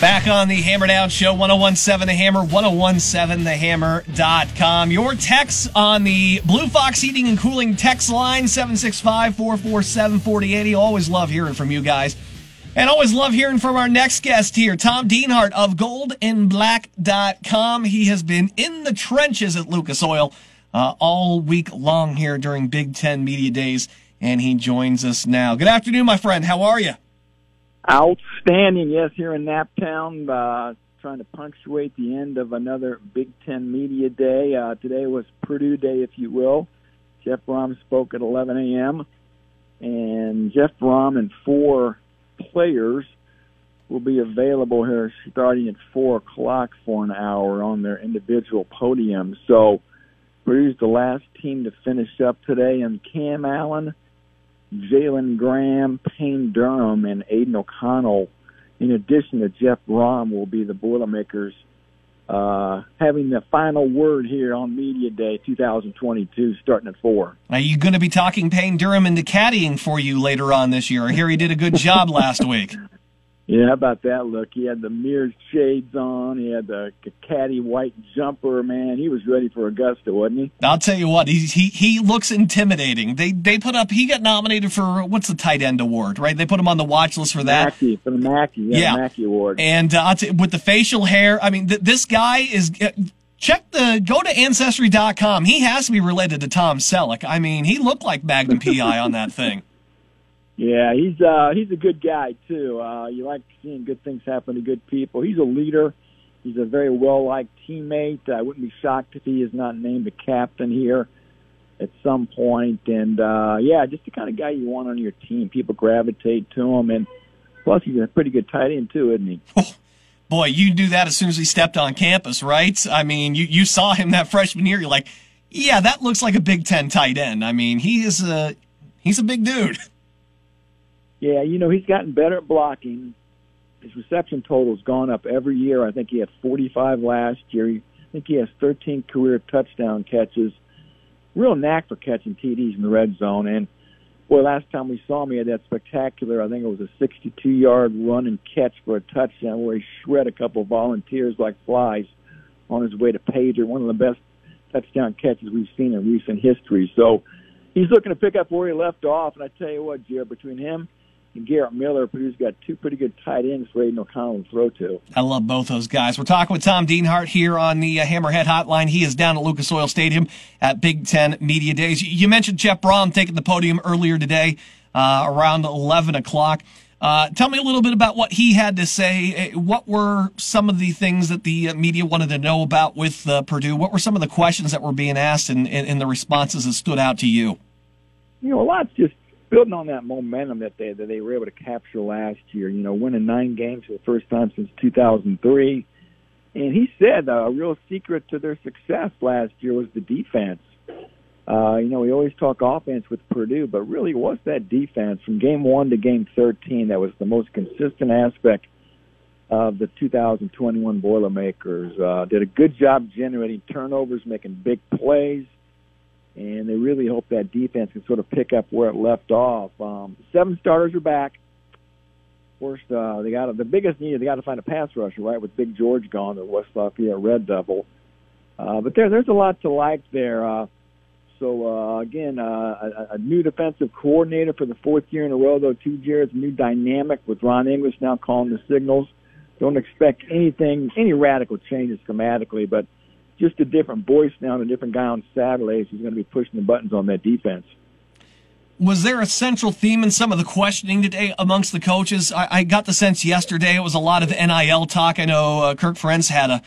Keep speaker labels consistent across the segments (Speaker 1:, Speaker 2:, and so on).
Speaker 1: Back on the Hammer Down Show, 1017 The Hammer, 1017thehammer.com. Your texts on the Blue Fox Heating and Cooling text line, 765 447 4080. Always love hearing from you guys. And always love hearing from our next guest here, Tom Dienhart of goldandblack.com. He has been in the trenches at Lucas Oil uh, all week long here during Big Ten Media Days, and he joins us now. Good afternoon, my friend. How are you?
Speaker 2: Outstanding, yes, here in Naptown, uh, trying to punctuate the end of another Big Ten Media Day. Uh, today was Purdue Day, if you will. Jeff Brohm spoke at 11 a.m., and Jeff Brohm and four players will be available here starting at 4 o'clock for an hour on their individual podiums. So Purdue's the last team to finish up today, and Cam Allen – Jalen Graham, Payne Durham, and Aidan O'Connell, in addition to Jeff Brohm, will be the Boilermakers uh, having the final word here on Media Day 2022, starting at 4.
Speaker 1: Are you going to be talking Payne Durham into caddying for you later on this year? I hear he did a good job last week.
Speaker 2: Yeah, how about that look? He had the mirrored shades on. He had the caddy white jumper. Man, he was ready for Augusta, wasn't he?
Speaker 1: I'll tell you what, he he he looks intimidating. They they put up. He got nominated for what's the tight end award, right? They put him on the watch list for that.
Speaker 2: Mackey for the Mackey, yeah, yeah. The Mackey award.
Speaker 1: And uh, with the facial hair, I mean, th- this guy is. Uh, check the go to ancestry.com. He has to be related to Tom Selleck. I mean, he looked like Magnum PI on that thing.
Speaker 2: Yeah, he's uh he's a good guy too. Uh you like seeing good things happen to good people. He's a leader. He's a very well liked teammate. I wouldn't be shocked if he is not named a captain here at some point. And uh yeah, just the kind of guy you want on your team. People gravitate to him and plus he's a pretty good tight end too, isn't he?
Speaker 1: boy, you do that as soon as he stepped on campus, right? I mean, you you saw him that freshman year, you're like, yeah, that looks like a Big Ten tight end. I mean, he is a he's a big dude.
Speaker 2: Yeah, you know, he's gotten better at blocking. His reception total's gone up every year. I think he had 45 last year. I think he has 13 career touchdown catches. Real knack for catching TDs in the red zone. And boy, last time we saw him, he had that spectacular. I think it was a 62-yard run and catch for a touchdown where he shred a couple volunteers like flies on his way to Pager. One of the best touchdown catches we've seen in recent history. So he's looking to pick up where he left off. And I tell you what, Jared, between him and Garrett Miller. Purdue's got two pretty good tight ends for Aidan O'Connell to throw to.
Speaker 1: I love both those guys. We're talking with Tom Dienhart here on the uh, Hammerhead Hotline. He is down at Lucas Oil Stadium at Big Ten Media Days. You mentioned Jeff Brohm taking the podium earlier today uh, around 11 o'clock. Uh, tell me a little bit about what he had to say. Uh, what were some of the things that the uh, media wanted to know about with uh, Purdue? What were some of the questions that were being asked and, and, and the responses that stood out to you?
Speaker 2: You know, a lot's just building on that momentum that they that they were able to capture last year. You know, winning nine games for the first time since 2003. And he said uh, a real secret to their success last year was the defense. Uh, you know, we always talk offense with Purdue, but really, was that defense from game one to game 13 that was the most consistent aspect of the 2021 Boilermakers? Uh, did a good job generating turnovers, making big plays and they really hope that defense can sort of pick up where it left off. Um, seven starters are back. First, uh, they got the biggest need. They got to find a pass rusher, right? With Big George gone, the West Lafayette Red Devil. Uh, but there, there's a lot to like there. Uh, so uh, again, uh, a, a new defensive coordinator for the fourth year in a row, though. Two years, new dynamic with Ron English now calling the signals. Don't expect anything, any radical changes schematically, but just a different voice now and a different guy on Saturdays who's going to be pushing the buttons on that defense.
Speaker 1: Was there a central theme in some of the questioning today amongst the coaches? I, I got the sense yesterday it was a lot of NIL talk. I know uh, Kirk Ferentz had a,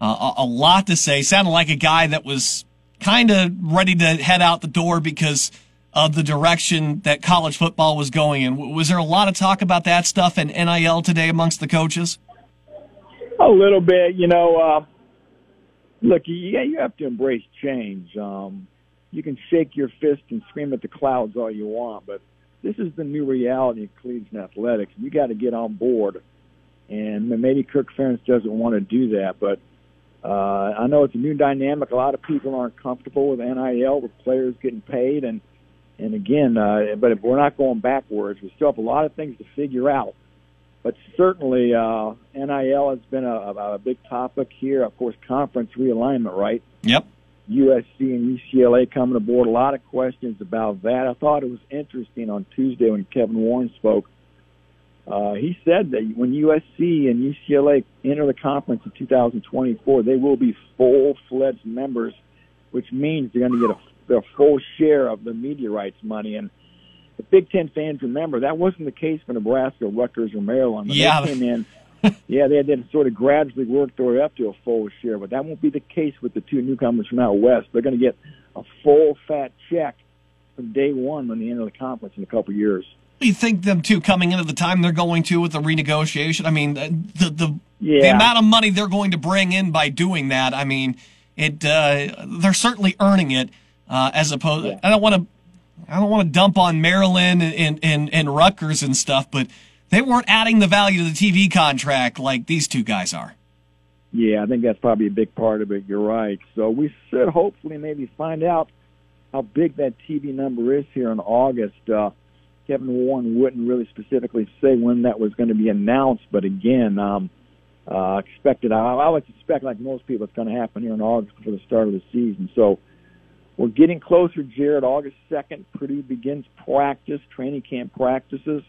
Speaker 1: a a lot to say. Sounded like a guy that was kind of ready to head out the door because of the direction that college football was going in. Was there a lot of talk about that stuff and NIL today amongst the coaches?
Speaker 2: A little bit, you know. Uh, look, yeah, you have to embrace change. Um, you can shake your fist and scream at the clouds all you want, but this is the new reality of collegiate athletics. You got to get on board, and maybe Kirk Ferentz doesn't want to do that, but uh, I know it's a new dynamic. A lot of people aren't comfortable with NIL, with players getting paid, and and again, uh, but if we're not going backwards, we still have a lot of things to figure out but certainly uh, NIL has been a, a big topic here. Of course, conference realignment, right?
Speaker 1: Yep.
Speaker 2: USC and UCLA coming aboard. A lot of questions about that. I thought it was interesting on Tuesday when Kevin Warren spoke. Uh, he said that when USC and UCLA enter the conference in 2024, they will be full-fledged members, which means they're going to get a, their full share of the media rights money. And the Big Ten fans remember that wasn't the case for Nebraska, Rutgers, or Maryland. When
Speaker 1: yeah.
Speaker 2: They came in. yeah, they had to sort of gradually work their way up to a full share, but that won't be the case with the two newcomers from out west. They're going to get a full fat check from day one when they enter the conference in a couple of years.
Speaker 1: You think them two coming into the time they're going to with the renegotiation? I mean, the the
Speaker 2: yeah.
Speaker 1: the amount of money they're going to bring in by doing that. I mean, it uh, they're certainly earning it. Uh, as opposed,
Speaker 2: Yeah.
Speaker 1: I don't want to I don't want to dump on Maryland and, and, and, Rutgers and stuff, but they weren't adding the value to the TV contract like these two guys are.
Speaker 2: Yeah, I think that's probably a big part of it. You're right. So we should hopefully maybe find out how big that TV number is here in August. Uh, Kevin Warren wouldn't really specifically say when that was going to be announced, but again, um, uh, expected. I, I would suspect, like most people, it's going to happen here in August before the start of the season. So we're getting closer, Jared. August 2nd, Purdue begins practice, training camp practices.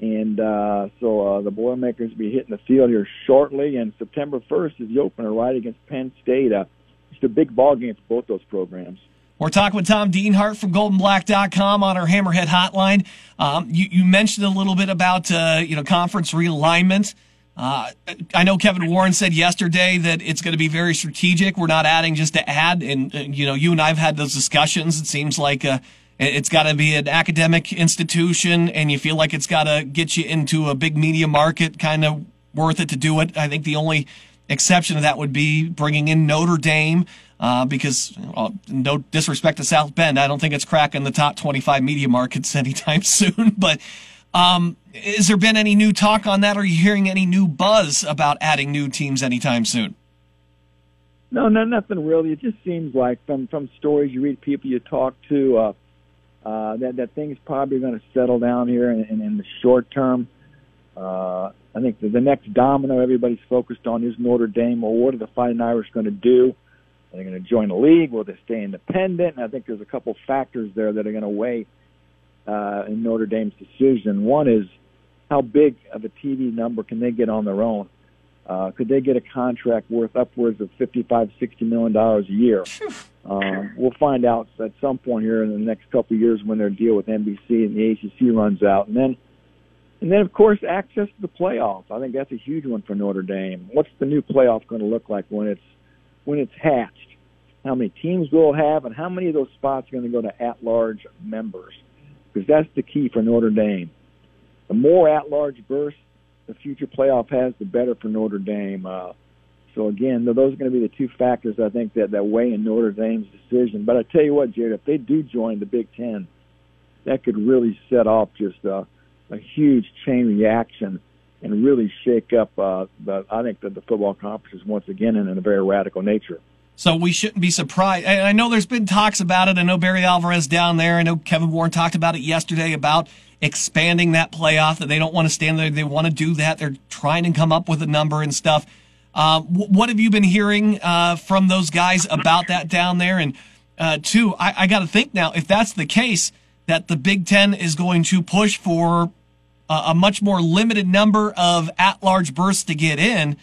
Speaker 2: And uh, so uh, the Boilermakers will be hitting the field here shortly. And September 1st is the opener right against Penn State. Uh, it's a big ball game for both those programs.
Speaker 1: We're talking with Tom Dienhart from GoldandBlack.com on our Hammerhead Hotline. Um, you, you mentioned a little bit about uh, you know conference realignment. Uh, I know Kevin Warren said yesterday that it's going to be very strategic. We're not adding just to add, and uh, you know you and I've had those discussions. It seems like uh, it's got to be an academic institution, and you feel like it's got to get you into a big media market, kind of worth it to do it. I think the only exception to that would be bringing in Notre Dame. Uh, because uh, no disrespect to South Bend, I don't think it's cracking the top 25 media markets anytime soon. But um, has there been any new talk on that? Are you hearing any new buzz about adding new teams anytime soon?
Speaker 2: No, no, nothing really. It just seems like from from stories you read, people you talk to, uh, uh, that that things probably going to settle down here in, in, in the short term. Uh, I think the, the next domino everybody's focused on is Notre Dame. Well, what are the Fighting Irish going to do? Are they going to join the league? Will they stay independent? And I think there's a couple factors there that are going to weigh uh, in Notre Dame's decision. One is how big of a TV number can they get on their own? Uh, could they get a contract worth upwards of 55, 60 million dollars a year? Um, we'll find out at some point here in the next couple of years when their deal with NBC and the ACC runs out, and then, and then of course access to the playoffs. I think that's a huge one for Notre Dame. What's the new playoff going to look like when it's when it's hatched? How many teams will it have, and how many of those spots are going to go to at-large members? Because that's the key for Notre Dame. The more at-large berths the future playoff has, the better for Notre Dame. Uh, so again, those are going to be the two factors I think that that weigh in Notre Dame's decision. But I tell you what, Jared, if they do join the Big Ten, that could really set off just a, a huge chain reaction and really shake up. Uh, the, I think that the football conference is once again in a very radical nature.
Speaker 1: So we shouldn't be surprised. And I know there's been talks about it. I know Barry Alvarez down there. I know Kevin Warren talked about it yesterday about expanding that playoff. That they don't want to stand there. They want to do that. They're trying to come up with a number and stuff. Um, what have you been hearing uh, from those guys about that down there? And uh, two, I, I got to think now if that's the case, that the Big Ten is going to push for a, a much more limited number of at-large berths to get in,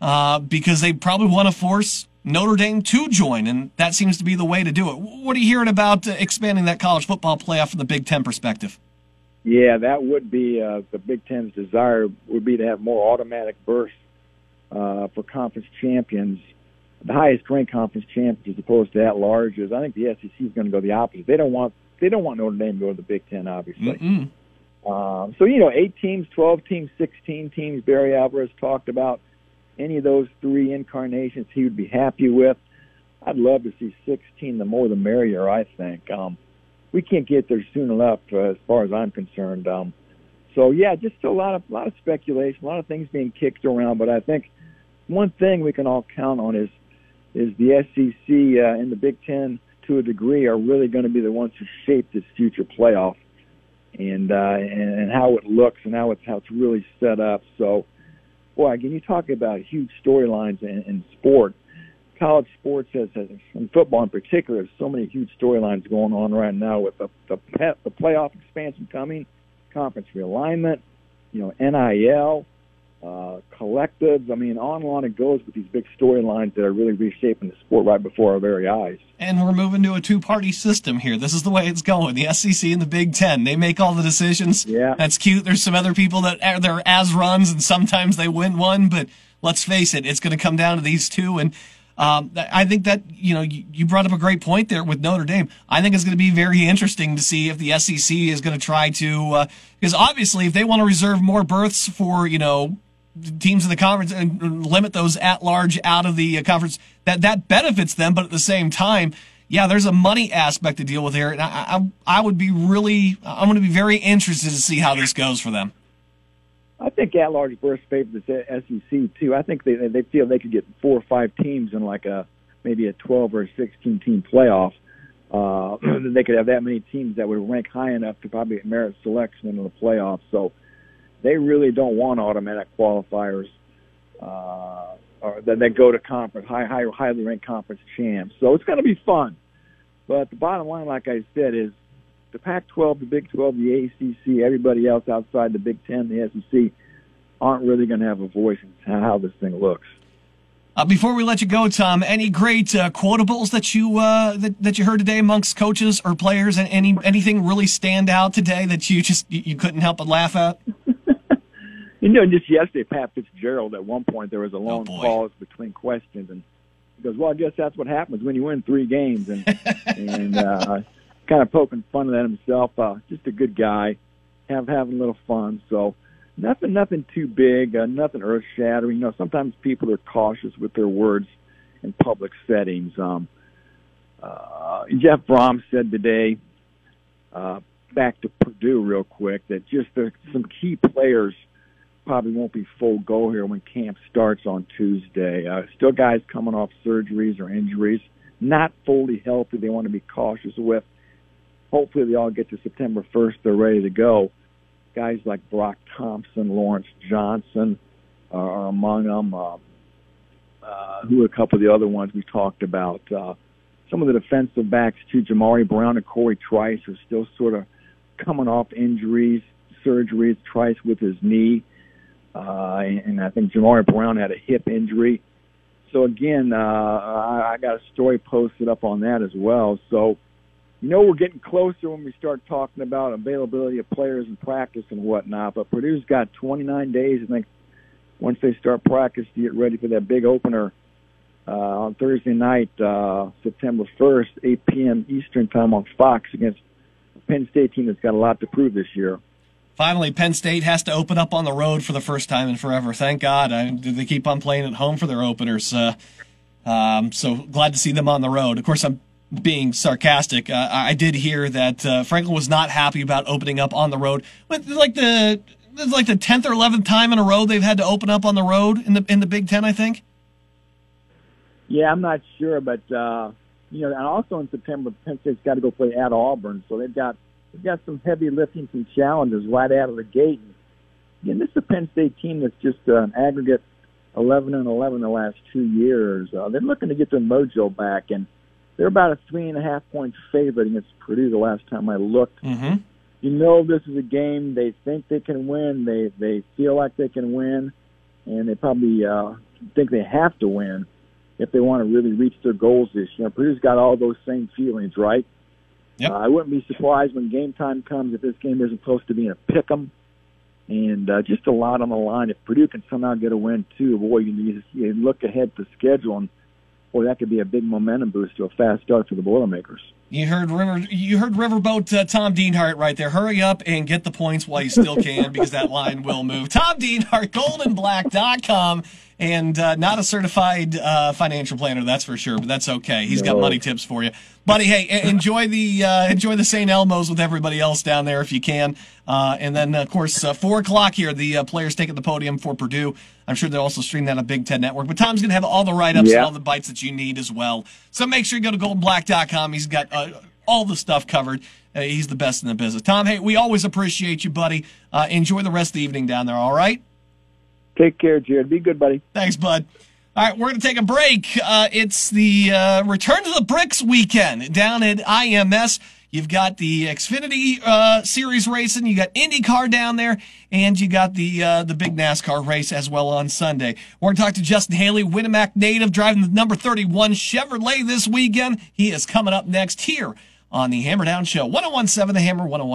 Speaker 1: uh, because they probably want to force Notre Dame to join, and that seems to be the way to do it. What are you hearing about uh, expanding that college football playoff from the Big Ten perspective?
Speaker 2: Yeah, that would be uh, the Big Ten's desire would be to have more automatic berths uh, for conference champions, the highest ranked conference champions, as opposed to at larges. I think the SEC is going to go the opposite. They don't want they don't want Notre Dame to go to the Big Ten, obviously. Um, so you know, eight teams, twelve teams, sixteen teams. Barry Alvarez talked about any of those three incarnations he would be happy with. I'd love to see 16. The more, the merrier. I think. Um, we can't get there soon enough, uh, as far as I'm concerned. Um, so yeah, just a lot of a lot of speculation, a lot of things being kicked around. But I think one thing we can all count on is is the SEC uh, and the Big Ten to a degree are really going to be the ones who shape this future playoff. and uh, and, and how it looks and how it's how it's really set up. So, boy, again, you talk about huge storylines in, in sport. College sports has, has, and football in particular, has so many huge storylines going on right now with the the, pet, the playoff expansion coming, conference realignment, you know, NIL, uh, collectives. I mean, on and on it goes with these big storylines that are really reshaping the sport right before our very eyes.
Speaker 1: And we're moving to a two-party system here. This is the way it's going. The SEC and the Big Ten, they make all the decisions.
Speaker 2: Yeah,
Speaker 1: that's cute. There's some other people that are there as runs, and sometimes they win one. But let's face it, it's going to come down to these two. And um, I think that you know you brought up a great point there with Notre Dame. I think it's going to be very interesting to see if the SEC is going to try to uh, because obviously if they want to reserve more berths for you know teams in the conference and limit those at large out of the uh, conference, that that benefits them. But at the same time, yeah, there's a money aspect to deal with here, and I, I, I would be really, I'm going to be very interested to see how this goes for them.
Speaker 2: I think at large berths favors the SEC too. I think they they feel they could get four or five teams in like a maybe a 12 or a 16 team playoff. Uh, they could have that many teams that would rank high enough to probably merit selection in the playoffs. So they really don't want automatic qualifiers uh, or that, that go to conference, high, high, highly ranked conference champs. So it's going to be fun. But the bottom line, like I said, is the Pac-12, the Big 12, the ACC, everybody else outside the Big Ten, the SEC, aren't really going to have a voice in how this thing looks.
Speaker 1: Uh, before we let you go, Tom, any great uh, quotables that you uh, that, that you heard today amongst coaches or players, and any anything really stand out today that you just you couldn't help but laugh at?
Speaker 2: You know, just yesterday, Pat Fitzgerald, at one point, there was a long
Speaker 1: oh
Speaker 2: pause between questions, and he goes, "Well, I guess that's what happens when you win three games," and and uh, kind of poking fun at himself. Uh, just a good guy, have having a little fun. So nothing, nothing too big, uh, nothing earth shattering. You know, sometimes people are cautious with their words in public settings. Um, uh, Jeff Brohm said today, uh, back to Purdue real quick, that just the, some key players probably won't be full go here when camp starts on Tuesday. Uh, still guys coming off surgeries or injuries, not fully healthy. They want to be cautious with. Hopefully, they all get to September 1st. They're ready to go. Guys like Brock Thompson, Lawrence Johnson are among them. Uh, uh, who are a couple of the other ones we talked about? Uh, some of the defensive backs too. Jamari Brown and Corey Trice are still sort of coming off injuries, surgeries. Trice with his knee uh, and I think Jamari Brown had a hip injury. So again, uh, I, I got a story posted up on that as well. So, you know, we're getting closer when we start talking about availability of players in practice and whatnot. But Purdue's got 29 days, I think, once they start practice to get ready for that big opener uh, on Thursday night, uh, September 1st, 8 p.m. Eastern time on Fox against Penn State team that's got a lot to prove this year.
Speaker 1: Finally, Penn State has to open up on the road for the first time in forever. Thank God. I, they keep on playing at home for their openers? Uh, um, so glad to see them on the road. Of course, I'm being sarcastic. Uh, I did hear that uh, Franklin was not happy about opening up on the road. But like the like the tenth or eleventh time in a row they've had to open up on the road in the in the Big Ten. I think.
Speaker 2: Yeah, I'm not sure, but uh, you know, and also in September, Penn State's got to go play at Auburn, so they've got They've got some heavy lifting, some challenges right out of the gate. And again, this is a Penn State team that's just uh, an aggregate 11 and 11 the last two years. Uh, they're looking to get their mojo back, and they're about a three and a half point favorite against Purdue the last time I looked.
Speaker 1: Mm-hmm.
Speaker 2: You know, this is a game they think they can win. They they feel like they can win, and they probably uh, think they have to win if they want to really reach their goals this year. Purdue's got all those same feelings, right?
Speaker 1: Yep.
Speaker 2: Uh, I wouldn't be surprised when game time comes if this game isn't close to being a pick 'em, and uh, just a lot on the line. If Purdue can somehow get a win too, boy, you, you look ahead to schedule, and boy, that could be a big momentum boost to a fast start for the Boilermakers.
Speaker 1: You heard River. You heard Riverboat uh, Tom Dienhart right there. Hurry up and get the points while you still can, because that line will move. Tom Dienhart, GoldandBlack.com, and uh, not a certified uh, financial planner, that's for sure. But that's okay. He's got money tips for you, buddy. Hey, enjoy the uh, enjoy the St. Elmo's with everybody else down there if you can. Uh, and then of course uh, four o'clock here, the players taking the podium for Purdue. I'm sure they'll also stream that on Big Ten Network. But Tom's going to have all the write ups yeah. and all the bites that you need as well. So make sure you go to GoldandBlack.com. He's got uh, all the stuff covered. uh, he's the best in the business. Tom, hey, we always appreciate you, buddy. Uh, enjoy the rest of the evening down there. All right.
Speaker 2: Take care, Jared. Be good, buddy.
Speaker 1: Thanks, bud. All right, we're going to take a break. Uh, it's the uh, Return to the Bricks weekend down at IMS. You've got the Xfinity uh, Series racing, you got IndyCar down there, and you got the uh, the big NASCAR race as well on Sunday. We're going to talk to Justin Haley, Winamac native, driving the number 31 Chevrolet this weekend. He is coming up next here on the Hammer Down Show. 1017 The Hammer 101.